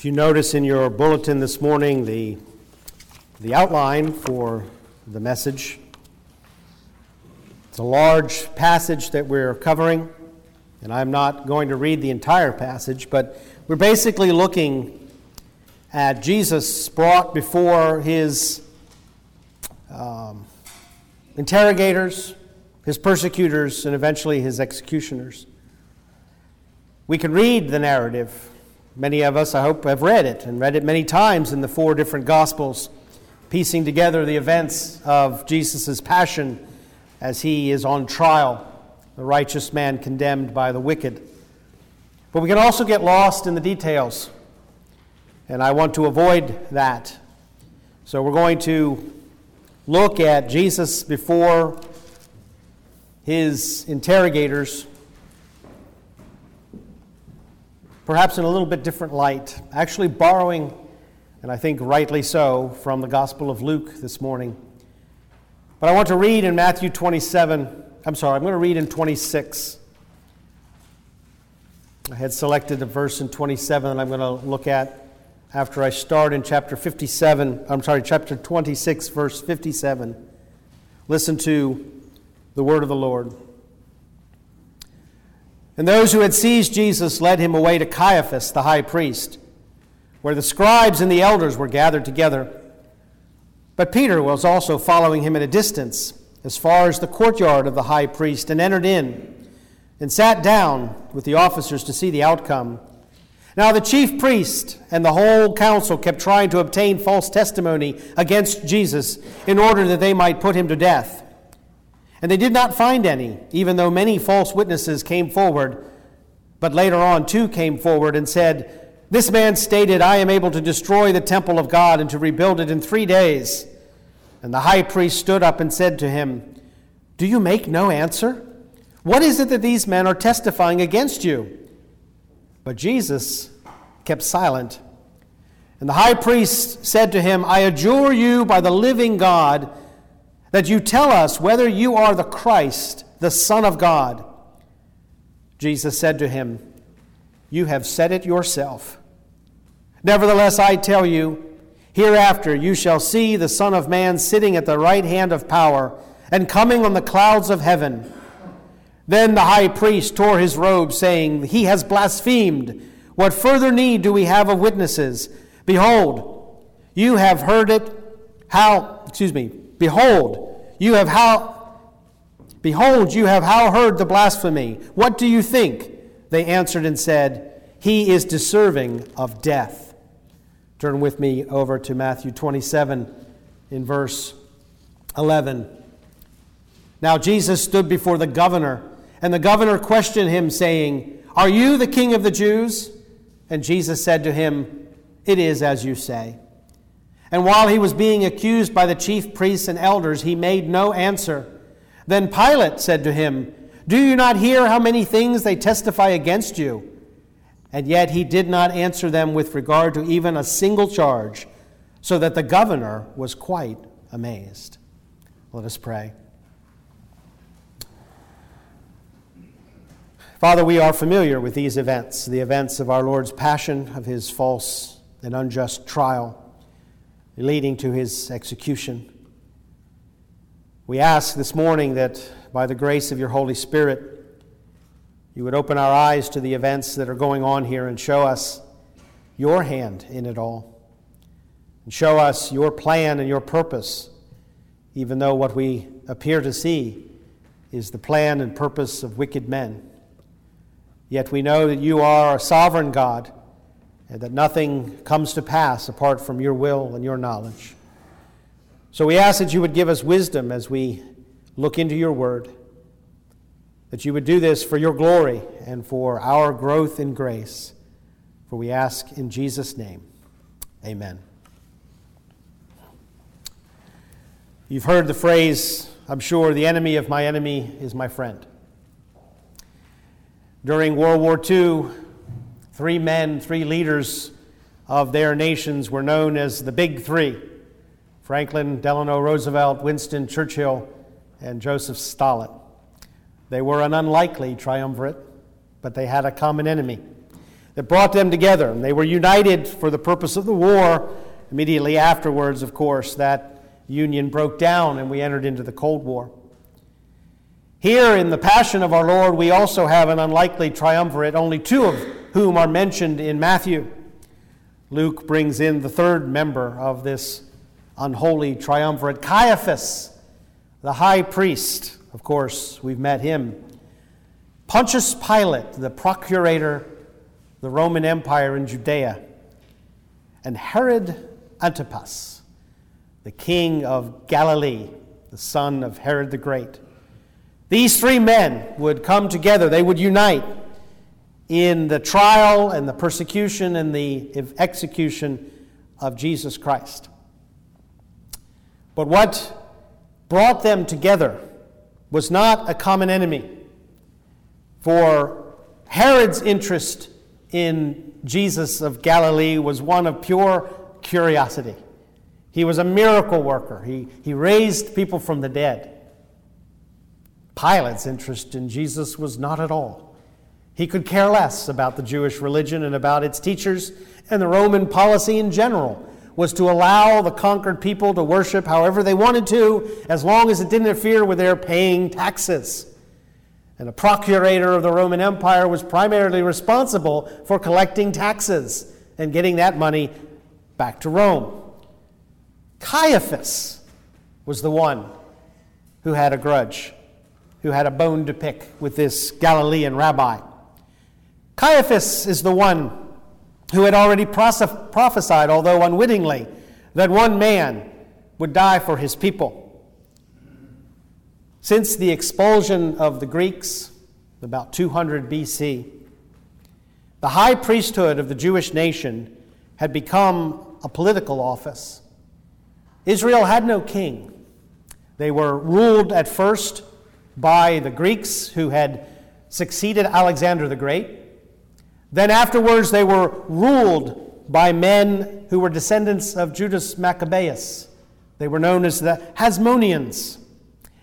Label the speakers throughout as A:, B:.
A: If you notice in your bulletin this morning the, the outline for the message, it's a large passage that we're covering, and I'm not going to read the entire passage, but we're basically looking at Jesus brought before his um, interrogators, his persecutors, and eventually his executioners. We can read the narrative Many of us, I hope, have read it and read it many times in the four different Gospels, piecing together the events of Jesus' passion as he is on trial, the righteous man condemned by the wicked. But we can also get lost in the details, and I want to avoid that. So we're going to look at Jesus before his interrogators perhaps in a little bit different light, actually borrowing, and I think rightly so, from the Gospel of Luke this morning. But I want to read in Matthew 27, I'm sorry, I'm going to read in 26. I had selected a verse in 27 that I'm going to look at after I start in chapter 57, I'm sorry, chapter 26, verse 57. Listen to the word of the Lord. And those who had seized Jesus led him away to Caiaphas, the high priest, where the scribes and the elders were gathered together. But Peter was also following him at a distance, as far as the courtyard of the high priest, and entered in and sat down with the officers to see the outcome. Now, the chief priest and the whole council kept trying to obtain false testimony against Jesus in order that they might put him to death. And they did not find any, even though many false witnesses came forward. But later on, two came forward and said, This man stated, I am able to destroy the temple of God and to rebuild it in three days. And the high priest stood up and said to him, Do you make no answer? What is it that these men are testifying against you? But Jesus kept silent. And the high priest said to him, I adjure you by the living God that you tell us whether you are the Christ, the Son of God. Jesus said to him, You have said it yourself. Nevertheless, I tell you, hereafter you shall see the Son of Man sitting at the right hand of power and coming on the clouds of heaven. Then the high priest tore his robe, saying, He has blasphemed. What further need do we have of witnesses? Behold, you have heard it. How, excuse me, Behold, you have how Behold, you have how heard the blasphemy. What do you think? They answered and said, He is deserving of death. Turn with me over to Matthew 27 in verse 11. Now Jesus stood before the governor, and the governor questioned him, saying, Are you the king of the Jews? And Jesus said to him, It is as you say. And while he was being accused by the chief priests and elders, he made no answer. Then Pilate said to him, Do you not hear how many things they testify against you? And yet he did not answer them with regard to even a single charge, so that the governor was quite amazed. Let us pray. Father, we are familiar with these events, the events of our Lord's passion, of his false and unjust trial leading to his execution. We ask this morning that by the grace of your Holy Spirit, you would open our eyes to the events that are going on here and show us your hand in it all. And show us your plan and your purpose, even though what we appear to see is the plan and purpose of wicked men. Yet we know that you are a sovereign God and that nothing comes to pass apart from your will and your knowledge. So we ask that you would give us wisdom as we look into your word, that you would do this for your glory and for our growth in grace. For we ask in Jesus' name. Amen. You've heard the phrase, I'm sure, the enemy of my enemy is my friend. During World War II, Three men, three leaders of their nations were known as the Big Three Franklin Delano Roosevelt, Winston Churchill, and Joseph Stalin. They were an unlikely triumvirate, but they had a common enemy. that brought them together. And they were united for the purpose of the war. Immediately afterwards, of course, that union broke down and we entered into the Cold War. Here in the Passion of our Lord, we also have an unlikely triumvirate, only two of whom are mentioned in Matthew. Luke brings in the third member of this unholy triumvirate, Caiaphas, the high priest. Of course, we've met him. Pontius Pilate, the procurator, the Roman Empire in Judea. And Herod Antipas, the king of Galilee, the son of Herod the Great. These three men would come together, they would unite in the trial and the persecution and the execution of Jesus Christ. But what brought them together was not a common enemy. For Herod's interest in Jesus of Galilee was one of pure curiosity. He was a miracle worker, he, he raised people from the dead. Pilate's interest in Jesus was not at all. He could care less about the Jewish religion and about its teachers, and the Roman policy in general was to allow the conquered people to worship however they wanted to, as long as it didn't interfere with their paying taxes. And the procurator of the Roman Empire was primarily responsible for collecting taxes and getting that money back to Rome. Caiaphas was the one who had a grudge, who had a bone to pick with this Galilean rabbi. Caiaphas is the one who had already prophesied, although unwittingly, that one man would die for his people. Since the expulsion of the Greeks, about 200 BC, the high priesthood of the Jewish nation had become a political office. Israel had no king. They were ruled at first by the Greeks who had succeeded Alexander the Great. Then afterwards, they were ruled by men who were descendants of Judas Maccabeus. They were known as the Hasmoneans.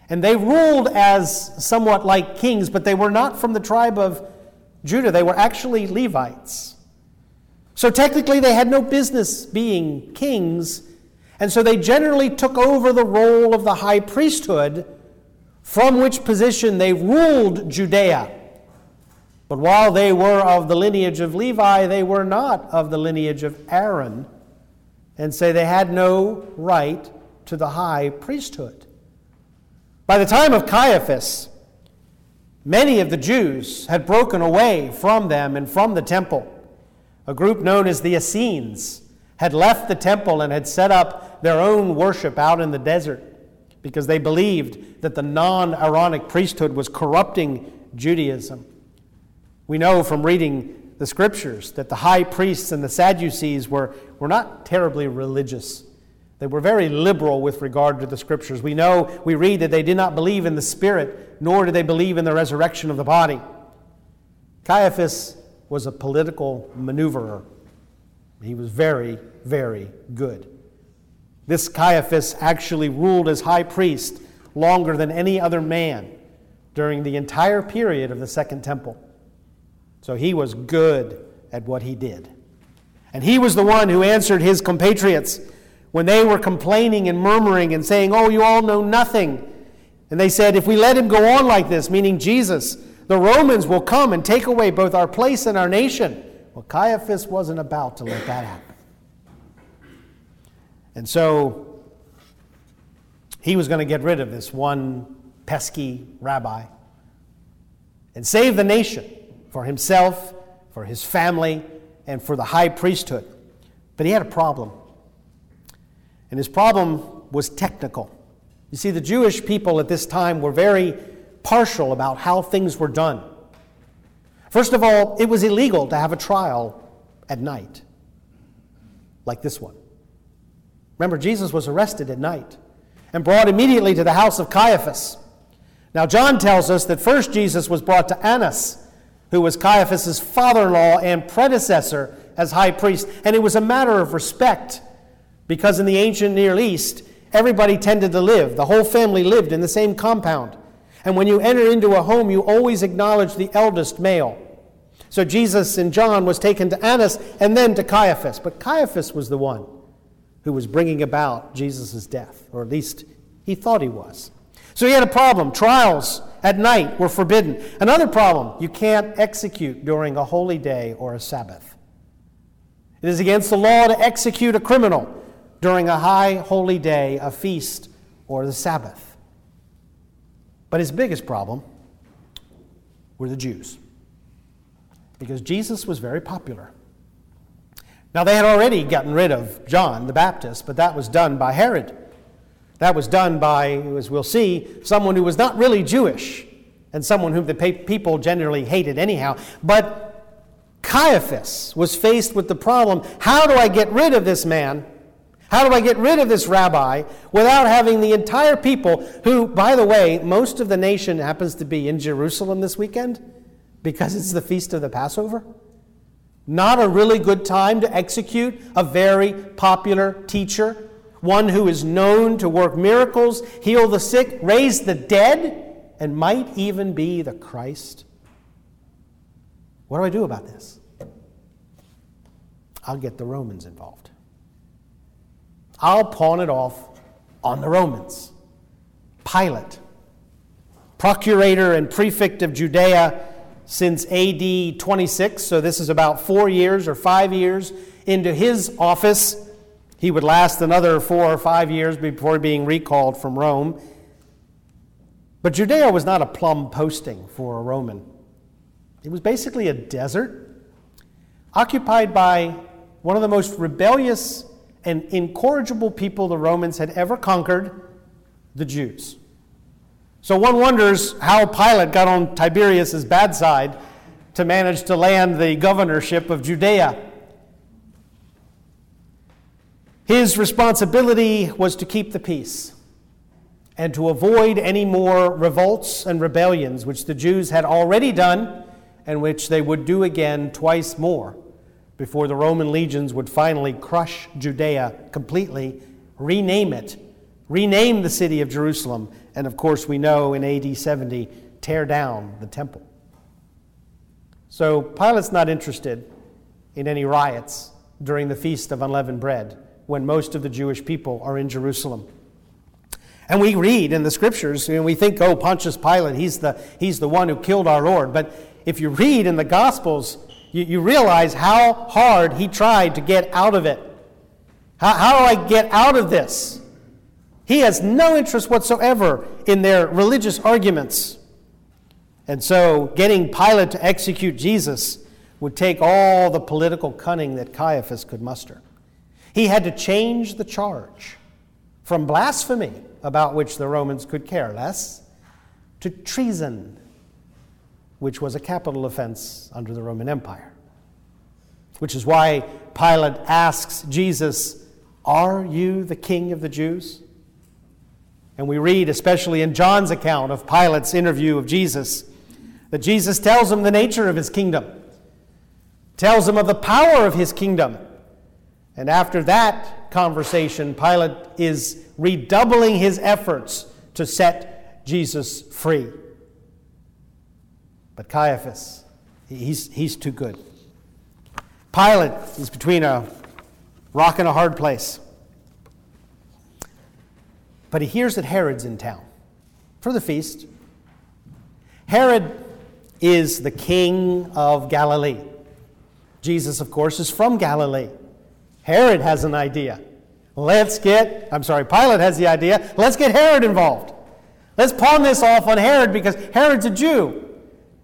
A: And they ruled as somewhat like kings, but they were not from the tribe of Judah. They were actually Levites. So technically, they had no business being kings. And so they generally took over the role of the high priesthood, from which position they ruled Judea. But while they were of the lineage of Levi, they were not of the lineage of Aaron, and say they had no right to the high priesthood. By the time of Caiaphas, many of the Jews had broken away from them and from the temple. A group known as the Essenes had left the temple and had set up their own worship out in the desert because they believed that the non Aaronic priesthood was corrupting Judaism. We know from reading the scriptures that the high priests and the Sadducees were, were not terribly religious. They were very liberal with regard to the scriptures. We know, we read that they did not believe in the Spirit, nor did they believe in the resurrection of the body. Caiaphas was a political maneuverer. He was very, very good. This Caiaphas actually ruled as high priest longer than any other man during the entire period of the Second Temple. So he was good at what he did. And he was the one who answered his compatriots when they were complaining and murmuring and saying, Oh, you all know nothing. And they said, If we let him go on like this, meaning Jesus, the Romans will come and take away both our place and our nation. Well, Caiaphas wasn't about to let that happen. And so he was going to get rid of this one pesky rabbi and save the nation for himself, for his family, and for the high priesthood. But he had a problem. And his problem was technical. You see, the Jewish people at this time were very partial about how things were done. First of all, it was illegal to have a trial at night, like this one. Remember, Jesus was arrested at night and brought immediately to the house of Caiaphas. Now, John tells us that first Jesus was brought to Annas who was Caiaphas' father in law and predecessor as high priest. And it was a matter of respect because in the ancient Near East, everybody tended to live, the whole family lived in the same compound. And when you enter into a home, you always acknowledge the eldest male. So Jesus and John was taken to Annas and then to Caiaphas. But Caiaphas was the one who was bringing about Jesus' death, or at least he thought he was. So he had a problem. Trials at night were forbidden. Another problem you can't execute during a holy day or a Sabbath. It is against the law to execute a criminal during a high holy day, a feast, or the Sabbath. But his biggest problem were the Jews because Jesus was very popular. Now, they had already gotten rid of John the Baptist, but that was done by Herod. That was done by, as we'll see, someone who was not really Jewish and someone whom the people generally hated anyhow. But Caiaphas was faced with the problem how do I get rid of this man? How do I get rid of this rabbi without having the entire people, who, by the way, most of the nation happens to be in Jerusalem this weekend? because it's the feast of the Passover? Not a really good time to execute a very popular teacher, one who is known to work miracles, heal the sick, raise the dead, and might even be the Christ? What do I do about this? I'll get the Romans involved. I'll pawn it off on the Romans. Pilate, procurator and prefect of Judea, since AD 26, so this is about four years or five years into his office. He would last another four or five years before being recalled from Rome. But Judea was not a plum posting for a Roman. It was basically a desert occupied by one of the most rebellious and incorrigible people the Romans had ever conquered the Jews. So one wonders how Pilate got on Tiberius's bad side to manage to land the governorship of Judea. His responsibility was to keep the peace and to avoid any more revolts and rebellions, which the Jews had already done and which they would do again twice more before the Roman legions would finally crush Judea completely, rename it, rename the city of Jerusalem, and of course, we know in AD 70, tear down the temple. So Pilate's not interested in any riots during the Feast of Unleavened Bread when most of the Jewish people are in Jerusalem. And we read in the scriptures, and we think, oh, Pontius Pilate, he's the, he's the one who killed our Lord. But if you read in the Gospels, you, you realize how hard he tried to get out of it. How, how do I get out of this? He has no interest whatsoever in their religious arguments. And so, getting Pilate to execute Jesus would take all the political cunning that Caiaphas could muster. He had to change the charge from blasphemy, about which the Romans could care less, to treason, which was a capital offense under the Roman Empire. Which is why Pilate asks Jesus, Are you the king of the Jews? And we read, especially in John's account of Pilate's interview of Jesus, that Jesus tells him the nature of his kingdom, tells him of the power of his kingdom. And after that conversation, Pilate is redoubling his efforts to set Jesus free. But Caiaphas, he's, he's too good. Pilate is between a rock and a hard place. But he hears that Herod's in town for the feast. Herod is the king of Galilee. Jesus, of course, is from Galilee. Herod has an idea. Let's get, I'm sorry, Pilate has the idea. Let's get Herod involved. Let's pawn this off on Herod because Herod's a Jew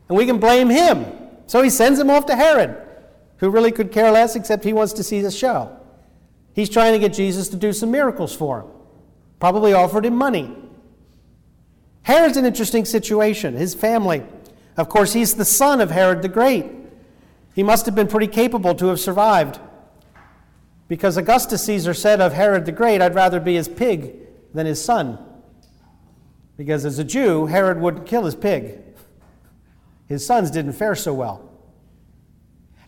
A: and we can blame him. So he sends him off to Herod, who really could care less except he wants to see the show. He's trying to get Jesus to do some miracles for him probably offered him money. Herod's an interesting situation. His family, of course, he's the son of Herod the Great. He must have been pretty capable to have survived. Because Augustus Caesar said of Herod the Great, I'd rather be his pig than his son. Because as a Jew, Herod wouldn't kill his pig. His sons didn't fare so well.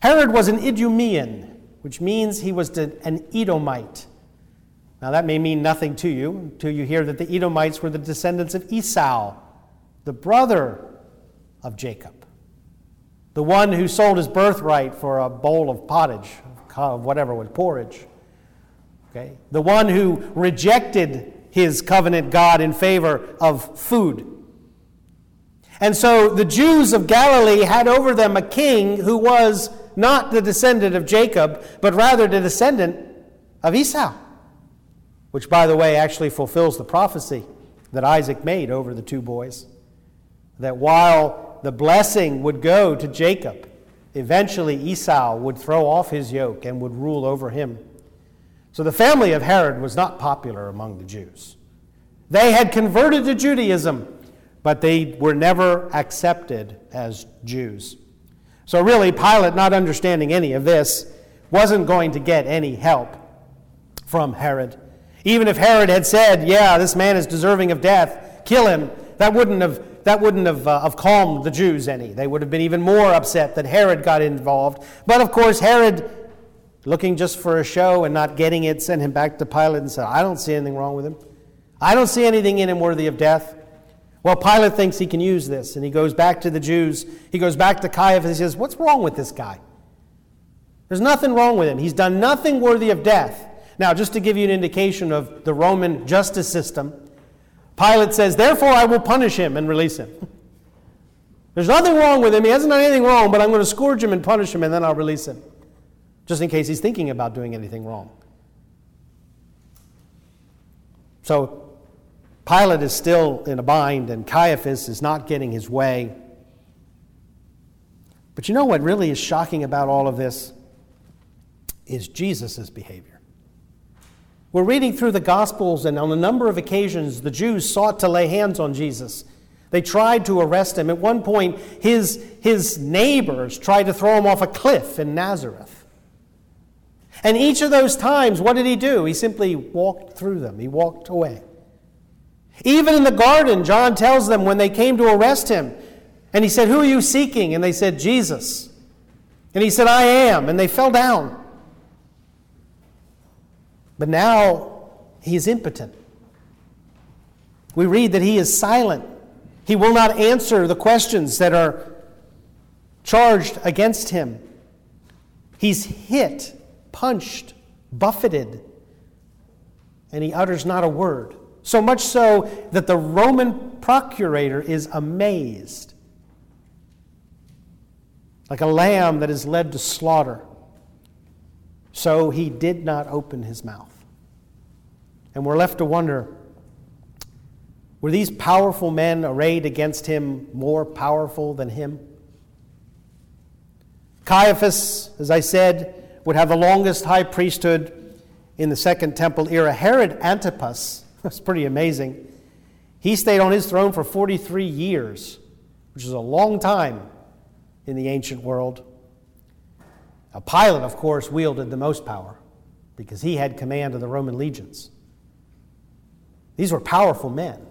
A: Herod was an Idumean, which means he was an Edomite. Now, that may mean nothing to you until you hear that the Edomites were the descendants of Esau, the brother of Jacob. the one who sold his birthright for a bowl of pottage, whatever was porridge. Okay? The one who rejected his covenant God in favor of food. And so the Jews of Galilee had over them a king who was not the descendant of Jacob, but rather the descendant of Esau, which, by the way, actually fulfills the prophecy that Isaac made over the two boys. That while the blessing would go to Jacob, eventually Esau would throw off his yoke and would rule over him. So the family of Herod was not popular among the Jews. They had converted to Judaism, but they were never accepted as Jews. So, really, Pilate, not understanding any of this, wasn't going to get any help from Herod. Even if Herod had said, Yeah, this man is deserving of death, kill him, that wouldn't have, that wouldn't have, uh, have calmed the Jews any. They would have been even more upset that Herod got involved. But of course, Herod, looking just for a show and not getting it, sent him back to Pilate and said, I don't see anything wrong with him. I don't see anything in him worthy of death. Well, Pilate thinks he can use this, and he goes back to the Jews. He goes back to Caiaphas. And he says, What's wrong with this guy? There's nothing wrong with him. He's done nothing worthy of death. Now, just to give you an indication of the Roman justice system, Pilate says, Therefore, I will punish him and release him. There's nothing wrong with him. He hasn't done anything wrong, but I'm going to scourge him and punish him, and then I'll release him, just in case he's thinking about doing anything wrong. So Pilate is still in a bind, and Caiaphas is not getting his way. But you know what really is shocking about all of this? Is Jesus' behavior. We're reading through the Gospels, and on a number of occasions, the Jews sought to lay hands on Jesus. They tried to arrest him. At one point, his, his neighbors tried to throw him off a cliff in Nazareth. And each of those times, what did he do? He simply walked through them, he walked away. Even in the garden, John tells them when they came to arrest him, and he said, Who are you seeking? And they said, Jesus. And he said, I am. And they fell down. But now he is impotent. We read that he is silent. He will not answer the questions that are charged against him. He's hit, punched, buffeted, and he utters not a word. So much so that the Roman procurator is amazed. Like a lamb that is led to slaughter. So he did not open his mouth. And we're left to wonder were these powerful men arrayed against him more powerful than him? Caiaphas, as I said, would have the longest high priesthood in the Second Temple era. Herod Antipas that's pretty amazing. He stayed on his throne for 43 years, which is a long time in the ancient world. Pilate, of course, wielded the most power because he had command of the Roman legions. These were powerful men.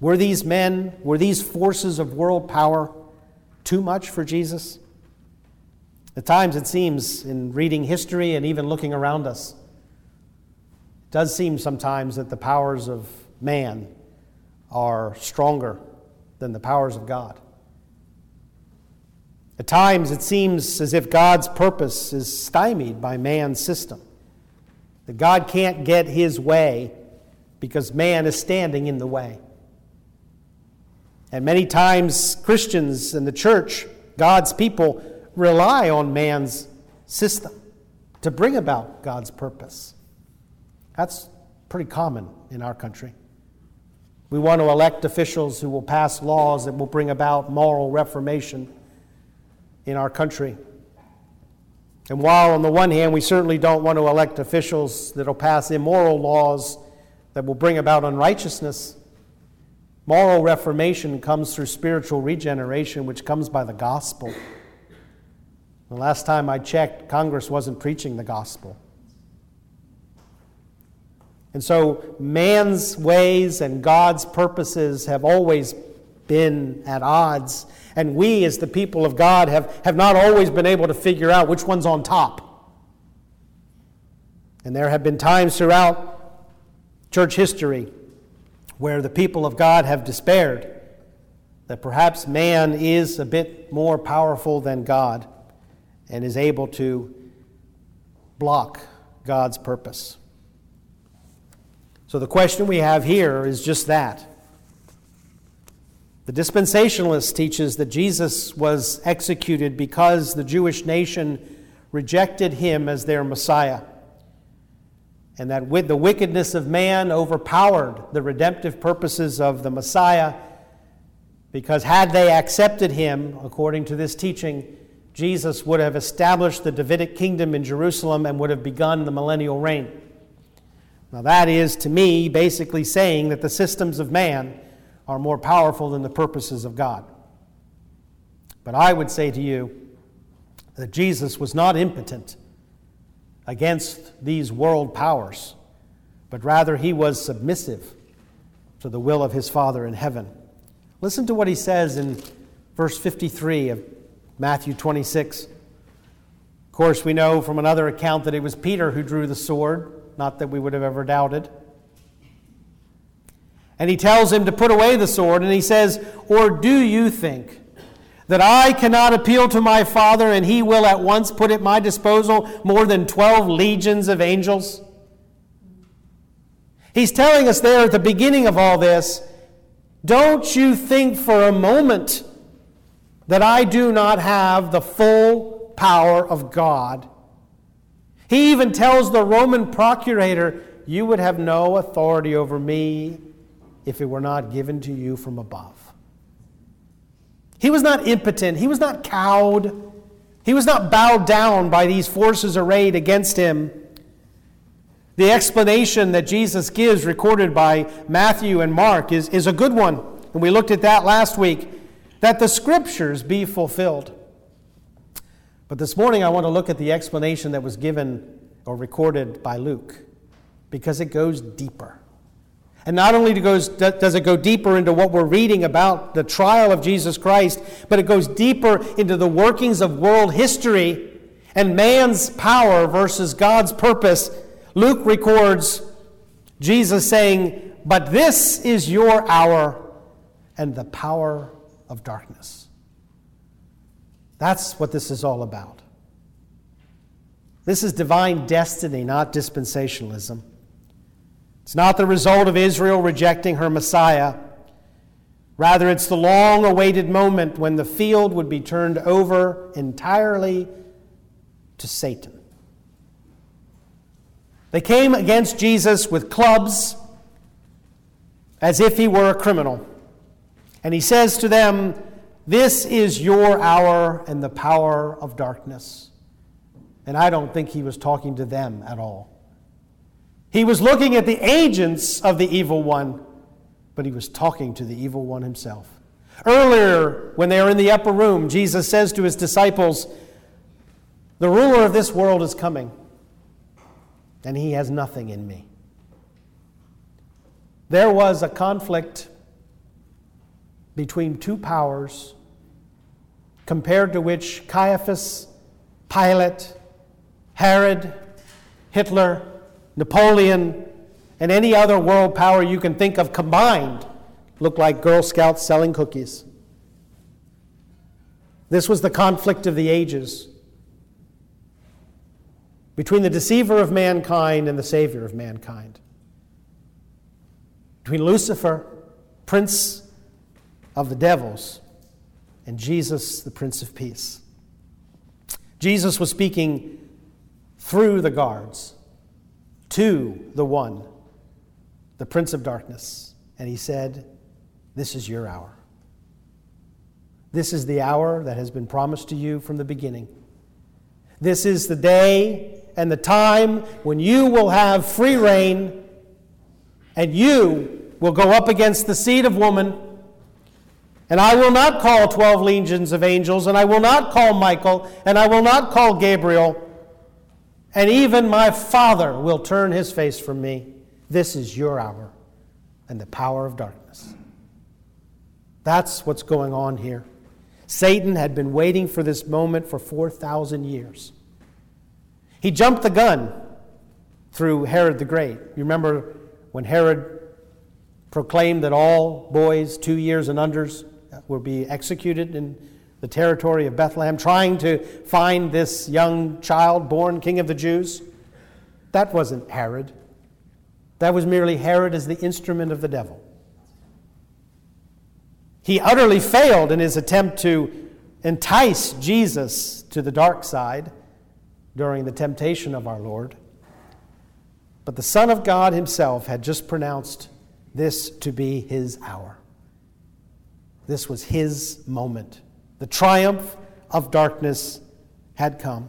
A: Were these men, were these forces of world power too much for Jesus? At times, it seems, in reading history and even looking around us, it does seem sometimes that the powers of man are stronger than the powers of God. At times, it seems as if God's purpose is stymied by man's system. That God can't get his way because man is standing in the way. And many times, Christians and the church, God's people, rely on man's system to bring about God's purpose. That's pretty common in our country. We want to elect officials who will pass laws that will bring about moral reformation in our country. And while, on the one hand, we certainly don't want to elect officials that will pass immoral laws that will bring about unrighteousness, moral reformation comes through spiritual regeneration, which comes by the gospel. The last time I checked, Congress wasn't preaching the gospel. And so man's ways and God's purposes have always been at odds. And we, as the people of God, have, have not always been able to figure out which one's on top. And there have been times throughout church history where the people of God have despaired that perhaps man is a bit more powerful than God and is able to block God's purpose. So the question we have here is just that. The dispensationalist teaches that Jesus was executed because the Jewish nation rejected him as their Messiah, and that with the wickedness of man overpowered the redemptive purposes of the Messiah, because had they accepted him, according to this teaching, Jesus would have established the Davidic kingdom in Jerusalem and would have begun the millennial reign. Now, that is, to me, basically saying that the systems of man are more powerful than the purposes of God. But I would say to you that Jesus was not impotent against these world powers, but rather he was submissive to the will of his Father in heaven. Listen to what he says in verse 53 of Matthew 26. Of course, we know from another account that it was Peter who drew the sword. Not that we would have ever doubted. And he tells him to put away the sword, and he says, Or do you think that I cannot appeal to my Father, and he will at once put at my disposal more than 12 legions of angels? He's telling us there at the beginning of all this don't you think for a moment that I do not have the full power of God he even tells the Roman procurator, You would have no authority over me if it were not given to you from above. He was not impotent, he was not cowed, he was not bowed down by these forces arrayed against him. The explanation that Jesus gives, recorded by Matthew and Mark, is, is a good one. And we looked at that last week that the scriptures be fulfilled. But this morning I want to look at the explanation that was given or recorded by Luke because it goes deeper. And not only does it go deeper into what we're reading about the trial of Jesus Christ, but it goes deeper into the workings of world history and man's power versus God's purpose. Luke records Jesus saying, But this is your hour and the power of darkness. That's what this is all about. This is divine destiny, not dispensationalism. It's not the result of Israel rejecting her Messiah. Rather, it's the long awaited moment when the field would be turned over entirely to Satan. They came against Jesus with clubs as if he were a criminal. And he says to them, this is your hour and the power of darkness. And I don't think he was talking to them at all. He was looking at the agents of the evil one, but he was talking to the evil one himself. Earlier, when they were in the upper room, Jesus says to his disciples, The ruler of this world is coming, and he has nothing in me. There was a conflict between two powers compared to which Caiaphas, Pilate, Herod, Hitler, Napoleon, and any other world power you can think of combined look like Girl Scouts selling cookies. This was the conflict of the ages between the deceiver of mankind and the savior of mankind, between Lucifer, prince of the devils and Jesus, the Prince of Peace. Jesus was speaking through the guards to the one, the Prince of Darkness, and he said, This is your hour. This is the hour that has been promised to you from the beginning. This is the day and the time when you will have free reign and you will go up against the seed of woman and I will not call 12 legions of angels, and I will not call Michael, and I will not call Gabriel, and even my Father will turn his face from me. This is your hour and the power of darkness. That's what's going on here. Satan had been waiting for this moment for 4,000 years. He jumped the gun through Herod the Great. You remember when Herod proclaimed that all boys two years and unders will be executed in the territory of Bethlehem, trying to find this young child born king of the Jews. That wasn't Herod. That was merely Herod as the instrument of the devil. He utterly failed in his attempt to entice Jesus to the dark side during the temptation of our Lord. But the Son of God himself had just pronounced this to be his hour. This was his moment. The triumph of darkness had come.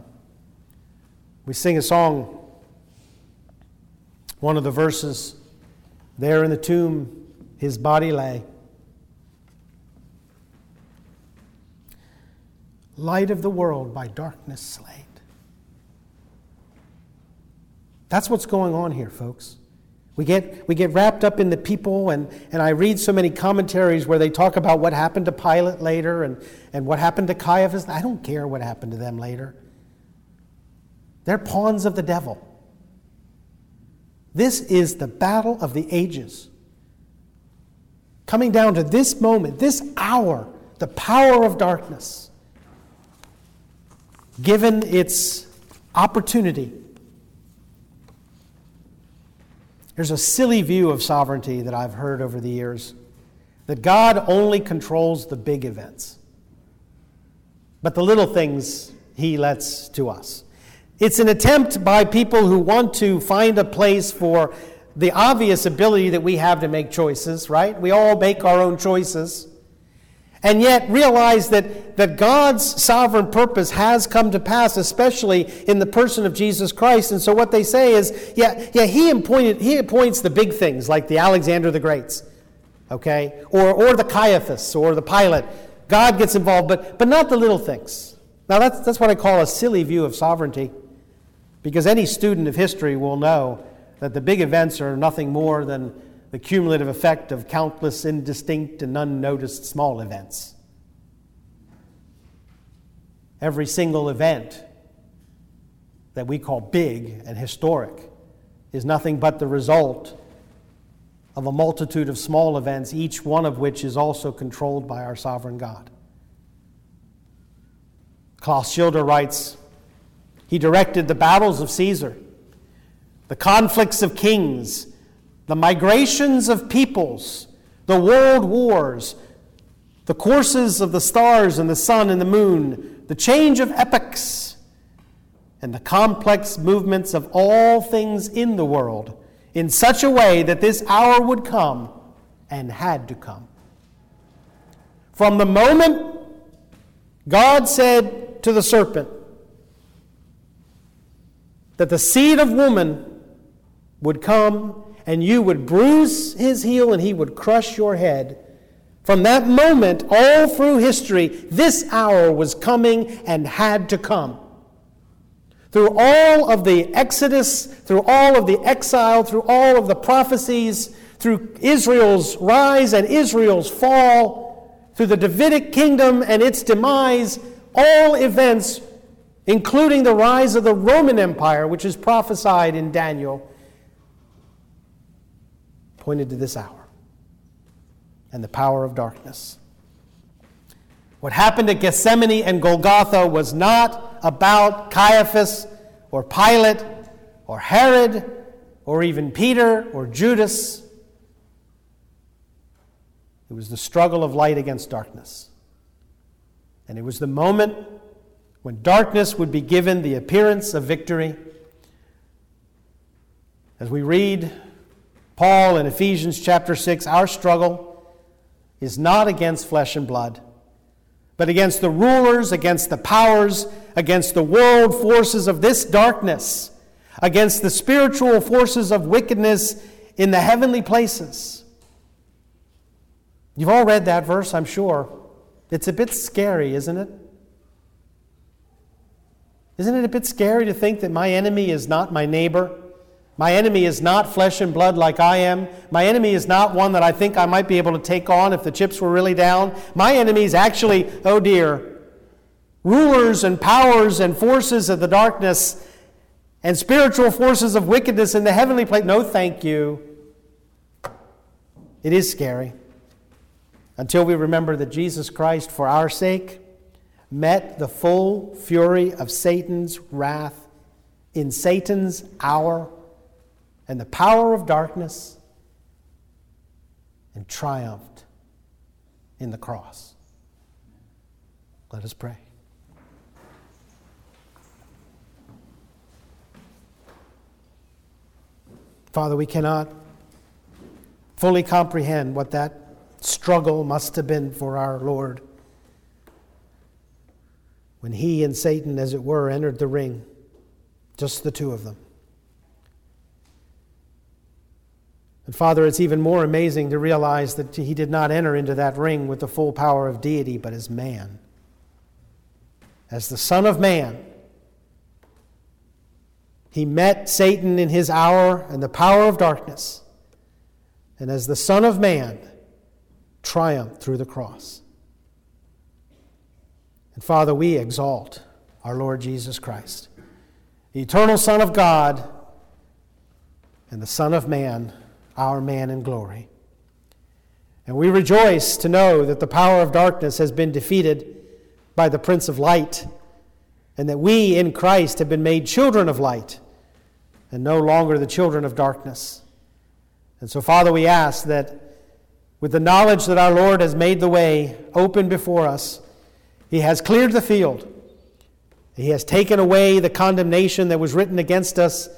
A: We sing a song one of the verses there in the tomb, his body lay. Light of the world by darkness slain. That's what's going on here, folks. We get, we get wrapped up in the people, and, and I read so many commentaries where they talk about what happened to Pilate later and, and what happened to Caiaphas. I don't care what happened to them later. They're pawns of the devil. This is the battle of the ages. Coming down to this moment, this hour, the power of darkness, given its opportunity. There's a silly view of sovereignty that I've heard over the years that God only controls the big events, but the little things he lets to us. It's an attempt by people who want to find a place for the obvious ability that we have to make choices, right? We all make our own choices. And yet realize that, that God's sovereign purpose has come to pass, especially in the person of Jesus Christ. And so what they say is, yeah, yeah, he appointed he appoints the big things like the Alexander the Greats, okay? Or or the Caiaphas or the Pilate. God gets involved, but but not the little things. Now that's that's what I call a silly view of sovereignty. Because any student of history will know that the big events are nothing more than the cumulative effect of countless indistinct and unnoticed small events. Every single event that we call big and historic is nothing but the result of a multitude of small events, each one of which is also controlled by our sovereign God. Klaus Schilder writes he directed the battles of Caesar, the conflicts of kings, the migrations of peoples, the world wars, the courses of the stars and the sun and the moon, the change of epochs, and the complex movements of all things in the world in such a way that this hour would come and had to come. From the moment God said to the serpent, that the seed of woman would come and you would bruise his heel and he would crush your head. From that moment, all through history, this hour was coming and had to come. Through all of the Exodus, through all of the exile, through all of the prophecies, through Israel's rise and Israel's fall, through the Davidic kingdom and its demise, all events including the rise of the Roman Empire, which is prophesied in Daniel, pointed to this hour and the power of darkness. What happened at Gethsemane and Golgotha was not about Caiaphas or Pilate or Herod or even Peter or Judas. It was the struggle of light against darkness. And it was the moment when darkness would be given the appearance of victory. As we read Paul in Ephesians chapter 6, our struggle is not against flesh and blood, but against the rulers, against the powers, against the world forces of this darkness, against the spiritual forces of wickedness in the heavenly places. You've all read that verse, I'm sure. It's a bit scary, isn't it? Isn't it a bit scary to think that my enemy is not my neighbor? My enemy is not flesh and blood like I am. My enemy is not one that I think I might be able to take on if the chips were really down. My enemy is actually, oh dear, rulers and powers and forces of the darkness and spiritual forces of wickedness in the heavenly place. No, thank you. It is scary. until we remember that Jesus Christ, for our sake, met the full fury of Satan's wrath in Satan's hour and the power of darkness and triumphed in the cross. Let us pray. Father, we cannot fully comprehend what that struggle must have been for our Lord when he and Satan, as it were, entered the ring, just the two of them. And Father, it's even more amazing to realize that he did not enter into that ring with the full power of deity, but as man. As the Son of Man, he met Satan in his hour and the power of darkness. And as the Son of Man, triumphed through the cross. And Father, we exalt our Lord Jesus Christ, the eternal Son of God and the Son of Man, our man in glory. And we rejoice to know that the power of darkness has been defeated by the Prince of Light, and that we in Christ have been made children of light and no longer the children of darkness. And so, Father, we ask that with the knowledge that our Lord has made the way open before us, He has cleared the field. He has taken away the condemnation that was written against us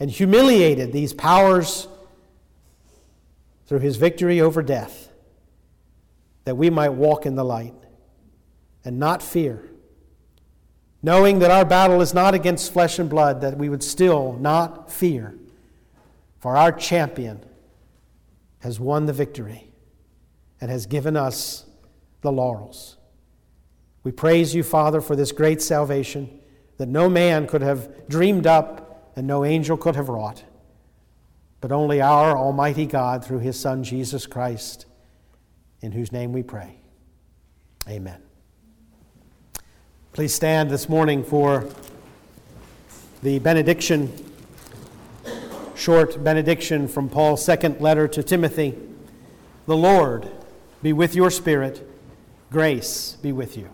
A: and humiliated these powers through His victory over death, that we might walk in the light and not fear knowing that our battle is not against flesh and blood, that we would still not fear, for our champion has won the victory and has given us the laurels. We praise you, Father, for this great salvation that no man could have dreamed up and no angel could have wrought, but only our Almighty God through his Son, Jesus Christ, in whose name we pray. Amen. Please stand this morning for the benediction, short benediction from Paul's second letter to Timothy. The Lord be with your spirit. Grace be with you.